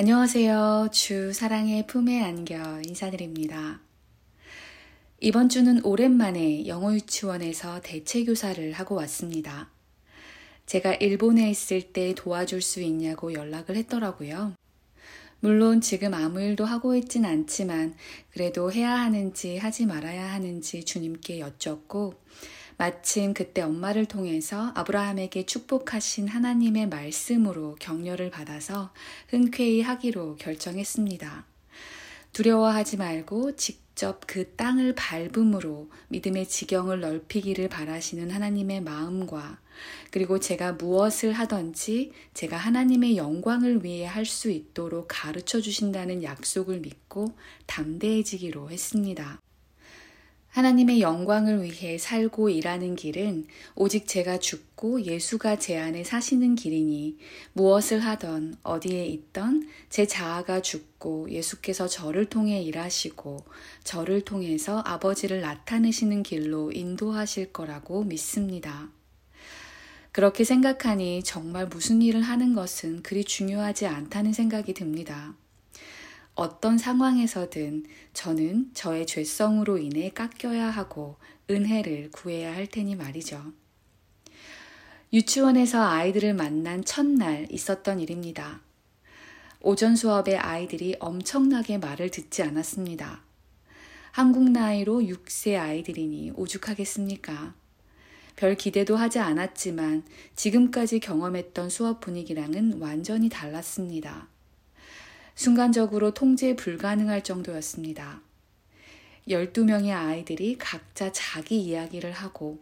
안녕하세요. 주 사랑의 품에 안겨 인사드립니다. 이번 주는 오랜만에 영어 유치원에서 대체 교사를 하고 왔습니다. 제가 일본에 있을 때 도와줄 수 있냐고 연락을 했더라고요. 물론 지금 아무 일도 하고 있진 않지만 그래도 해야 하는지 하지 말아야 하는지 주님께 여쭙고 마침 그때 엄마를 통해서 아브라함에게 축복하신 하나님의 말씀으로 격려를 받아서 흔쾌히 하기로 결정했습니다. 두려워하지 말고 직접 그 땅을 밟음으로 믿음의 지경을 넓히기를 바라시는 하나님의 마음과 그리고 제가 무엇을 하든지 제가 하나님의 영광을 위해 할 수 있도록 가르쳐 주신다는 약속을 믿고 담대해지기로 했습니다. 하나님의 영광을 위해 살고 일하는 길은 오직 제가 죽고 예수가 제 안에 사시는 길이니 무엇을 하던 어디에 있던 제 자아가 죽고 예수께서 저를 통해 일하시고 저를 통해서 아버지를 나타내시는 길로 인도하실 거라고 믿습니다. 그렇게 생각하니 정말 무슨 일을 하는 것은 그리 중요하지 않다는 생각이 듭니다. 어떤 상황에서든 저는 저의 죄성으로 인해 깎여야 하고 은혜를 구해야 할 테니 말이죠. 유치원에서 아이들을 만난 첫날 있었던 일입니다. 오전 수업에 아이들이 엄청나게 말을 듣지 않았습니다. 한국 나이로 6세 아이들이니 오죽하겠습니까? 별 기대도 하지 않았지만 지금까지 경험했던 수업 분위기랑은 완전히 달랐습니다. 순간적으로 통제 불가능할 정도였습니다. 12명의 아이들이 각자 자기 이야기를 하고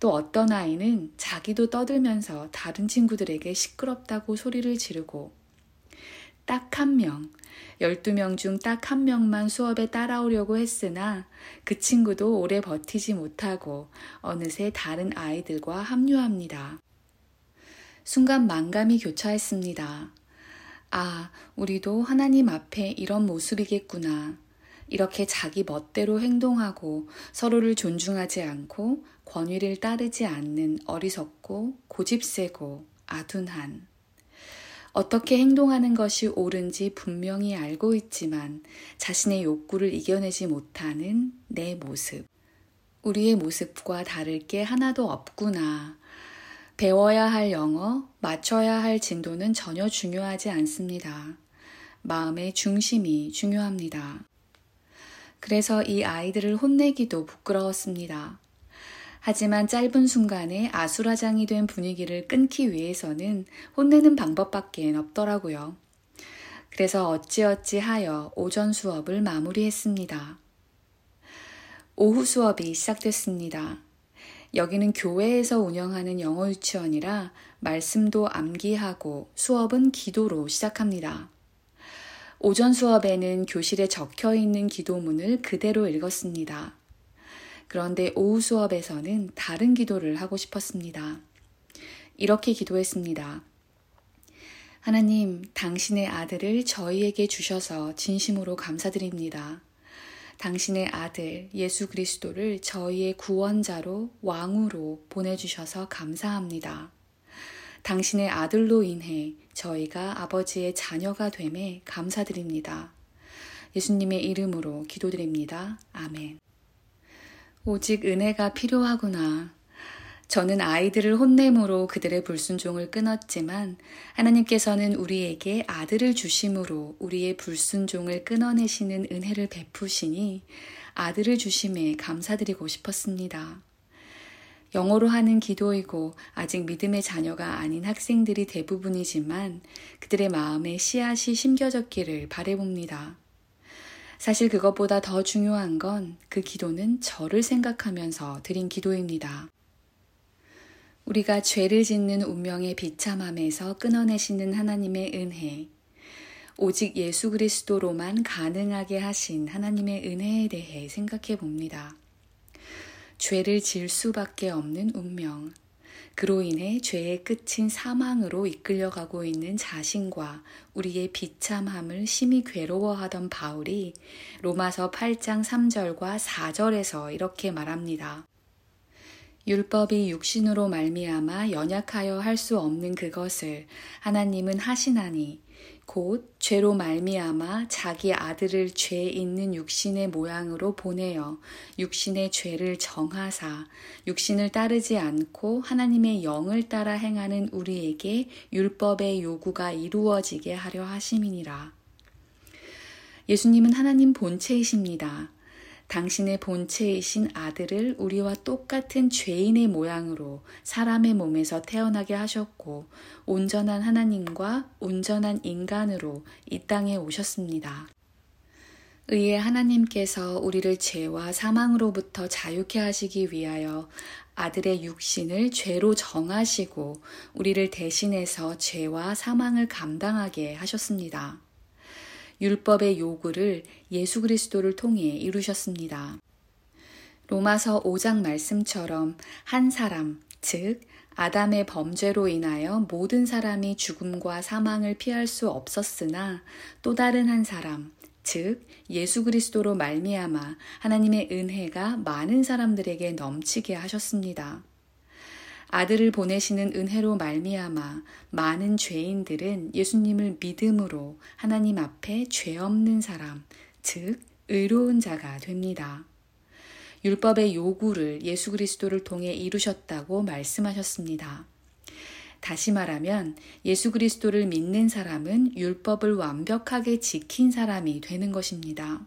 또 어떤 아이는 자기도 떠들면서 다른 친구들에게 시끄럽다고 소리를 지르고 딱 한 명, 12명 중 딱 한 명만 수업에 따라오려고 했으나 그 친구도 오래 버티지 못하고 어느새 다른 아이들과 합류합니다. 순간 만감이 교차했습니다. 아, 우리도 하나님 앞에 이런 모습이겠구나. 이렇게 자기 멋대로 행동하고 서로를 존중하지 않고 권위를 따르지 않는 어리석고 고집세고 아둔한. 어떻게 행동하는 것이 옳은지 분명히 알고 있지만 자신의 욕구를 이겨내지 못하는 내 모습. 우리의 모습과 다를 게 하나도 없구나. 배워야 할 영어, 맞춰야 할 진도는 전혀 중요하지 않습니다. 마음의 중심이 중요합니다. 그래서 이 아이들을 혼내기도 부끄러웠습니다. 하지만 짧은 순간에 아수라장이 된 분위기를 끊기 위해서는 혼내는 방법밖에 없더라고요. 그래서 어찌어찌 하여 오전 수업을 마무리했습니다. 오후 수업이 시작됐습니다. 여기는 교회에서 운영하는 영어 유치원이라 말씀도 암기하고 수업은 기도로 시작합니다. 오전 수업에는 교실에 적혀 있는 기도문을 그대로 읽었습니다. 그런데 오후 수업에서는 다른 기도를 하고 싶었습니다. 이렇게 기도했습니다. 하나님, 당신의 아들을 저희에게 주셔서 진심으로 감사드립니다. 당신의 아들 예수 그리스도를 저희의 구원자로 왕으로 보내주셔서 감사합니다. 당신의 아들로 인해 저희가 아버지의 자녀가 됨에 감사드립니다. 예수님의 이름으로 기도드립니다. 아멘. 오직 은혜가 필요하구나. 저는 아이들을 혼내므로 그들의 불순종을 끊었지만 하나님께서는 우리에게 아들을 주심으로 우리의 불순종을 끊어내시는 은혜를 베푸시니 아들을 주심에 감사드리고 싶었습니다. 영어로 하는 기도이고 아직 믿음의 자녀가 아닌 학생들이 대부분이지만 그들의 마음에 씨앗이 심겨졌기를 바래봅니다. 사실 그것보다 더 중요한 건 그 기도는 저를 생각하면서 드린 기도입니다. 우리가 죄를 짓는 운명의 비참함에서 끊어내시는 하나님의 은혜, 오직 예수 그리스도로만 가능하게 하신 하나님의 은혜에 대해 생각해 봅니다. 죄를 질 수밖에 없는 운명, 그로 인해 죄의 끝인 사망으로 이끌려가고 있는 자신과 우리의 비참함을 심히 괴로워하던 바울이 로마서 8장 3절과 4절에서 이렇게 말합니다. 율법이 육신으로 말미암아 연약하여 할 수 없는 그것을 하나님은 하시나니 곧 죄로 말미암아 자기 아들을 죄 있는 육신의 모양으로 보내어 육신의 죄를 정하사 육신을 따르지 않고 하나님의 영을 따라 행하는 우리에게 율법의 요구가 이루어지게 하려 하심이니라. 예수님은 하나님 본체이십니다. 당신의 본체이신 아들을 우리와 똑같은 죄인의 모양으로 사람의 몸에서 태어나게 하셨고 온전한 하나님과 온전한 인간으로 이 땅에 오셨습니다. 의에 하나님께서 우리를 죄와 사망으로부터 자유케 하시기 위하여 아들의 육신을 죄로 정하시고 우리를 대신해서 죄와 사망을 감당하게 하셨습니다. 율법의 요구를 예수 그리스도를 통해 이루셨습니다. 로마서 5장 말씀처럼 한 사람, 즉, 아담의 범죄로 인하여 모든 사람이 죽음과 사망을 피할 수 없었으나 또 다른 한 사람, 즉 예수 그리스도로 말미암아 하나님의 은혜가 많은 사람들에게 넘치게 하셨습니다. 아들을 보내시는 은혜로 말미암아 많은 죄인들은 예수님을 믿음으로 하나님 앞에 죄 없는 사람, 즉 의로운 자가 됩니다. 율법의 요구를 예수 그리스도를 통해 이루셨다고 말씀하셨습니다. 다시 말하면 예수 그리스도를 믿는 사람은 율법을 완벽하게 지킨 사람이 되는 것입니다.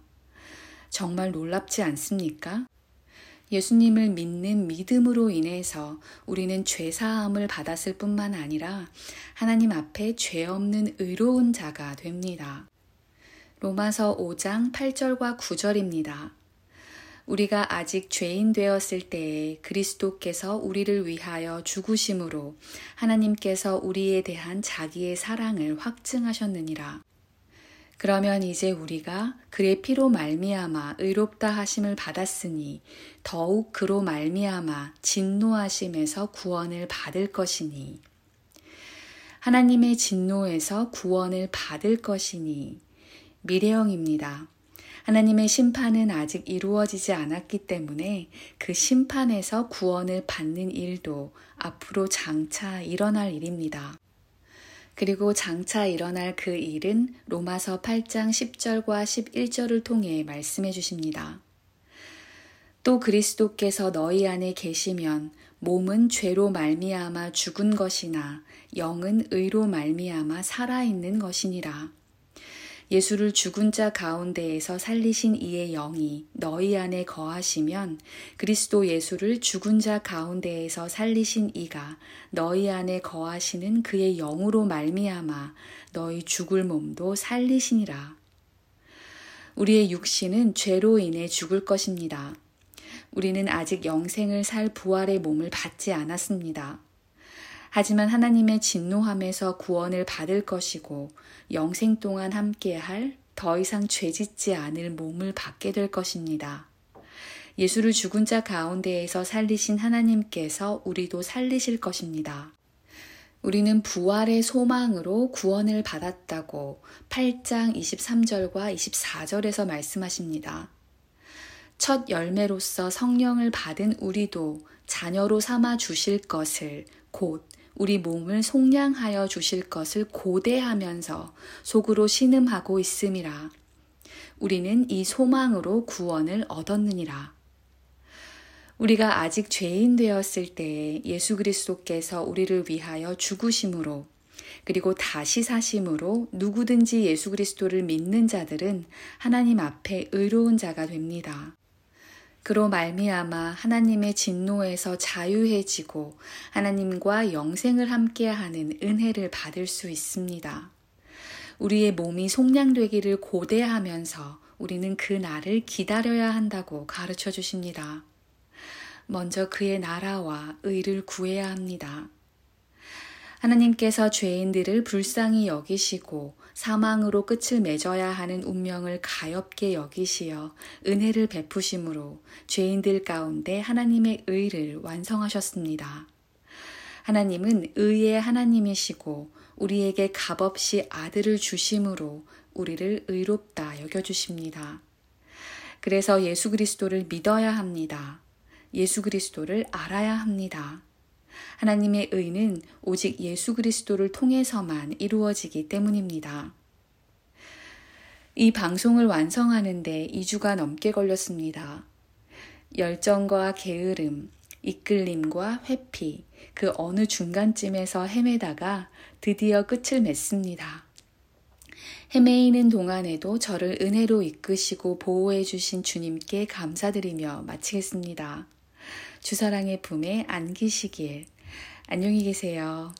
정말 놀랍지 않습니까? 예수님을 믿는 믿음으로 인해서 우리는 죄사함을 받았을 뿐만 아니라 하나님 앞에 죄 없는 의로운 자가 됩니다. 로마서 5장 8절과 9절입니다. 우리가 아직 죄인 되었을 때에 그리스도께서 우리를 위하여 죽으심으로 하나님께서 우리에 대한 자기의 사랑을 확증하셨느니라. 그러면 이제 우리가 그의 피로 말미암아 의롭다 하심을 받았으니 더욱 그로 말미암아 진노하심에서 구원을 받을 것이니 하나님의 진노에서 구원을 받을 것이니 미래형입니다. 하나님의 심판은 아직 이루어지지 않았기 때문에 그 심판에서 구원을 받는 일도 앞으로 장차 일어날 일입니다. 그리고 장차 일어날 그 일은 로마서 8장 10절과 11절을 통해 말씀해 주십니다. 또 그리스도께서 너희 안에 계시면 몸은 죄로 말미암아 죽은 것이나 영은 의로 말미암아 살아 있는 것이니라. 예수를 죽은 자 가운데에서 살리신 이의 영이 너희 안에 거하시면 그리스도 예수를 죽은 자 가운데에서 살리신 이가 너희 안에 거하시는 그의 영으로 말미암아 너희 죽을 몸도 살리시니라. 우리의 육신은 죄로 인해 죽을 것입니다. 우리는 아직 영생을 살 부활의 몸을 받지 않았습니다. 하지만 하나님의 진노함에서 구원을 받을 것이고 영생 동안 함께할 더 이상 죄 짓지 않을 몸을 받게 될 것입니다. 예수를 죽은 자 가운데에서 살리신 하나님께서 우리도 살리실 것입니다. 우리는 부활의 소망으로 구원을 받았다고 8장 23절과 24절에서 말씀하십니다. 첫 열매로서 성령을 받은 우리도 자녀로 삼아 주실 것을 곧 우리 몸을 속량하여 주실 것을 고대하면서 속으로 신음하고 있음이라. 우리는 이 소망으로 구원을 얻었느니라. 우리가 아직 죄인 되었을 때에 예수 그리스도께서 우리를 위하여 죽으심으로 그리고 다시 사심으로 누구든지 예수 그리스도를 믿는 자들은 하나님 앞에 의로운 자가 됩니다. 그로 말미암아 하나님의 진노에서 자유해지고 하나님과 영생을 함께하는 은혜를 받을 수 있습니다. 우리의 몸이 속량되기를 고대하면서 우리는 그 날을 기다려야 한다고 가르쳐 주십니다. 먼저 그의 나라와 의를 구해야 합니다. 하나님께서 죄인들을 불쌍히 여기시고 사망으로 끝을 맺어야 하는 운명을 가엽게 여기시어 은혜를 베푸심으로 죄인들 가운데 하나님의 의를 완성하셨습니다. 하나님은 의의 하나님이시고 우리에게 값없이 아들을 주심으로 우리를 의롭다 여겨주십니다. 그래서 예수 그리스도를 믿어야 합니다. 예수 그리스도를 알아야 합니다. 하나님의 의는 오직 예수 그리스도를 통해서만 이루어지기 때문입니다. 이 방송을 완성하는데 2주가 넘게 걸렸습니다. 열정과 게으름, 이끌림과 회피, 그 어느 중간쯤에서 헤매다가 드디어 끝을 맺습니다. 헤매이는 동안에도 저를 은혜로 이끄시고 보호해 주신 주님께 감사드리며 마치겠습니다. 주사랑의 품에 안기시길. 안녕히 계세요.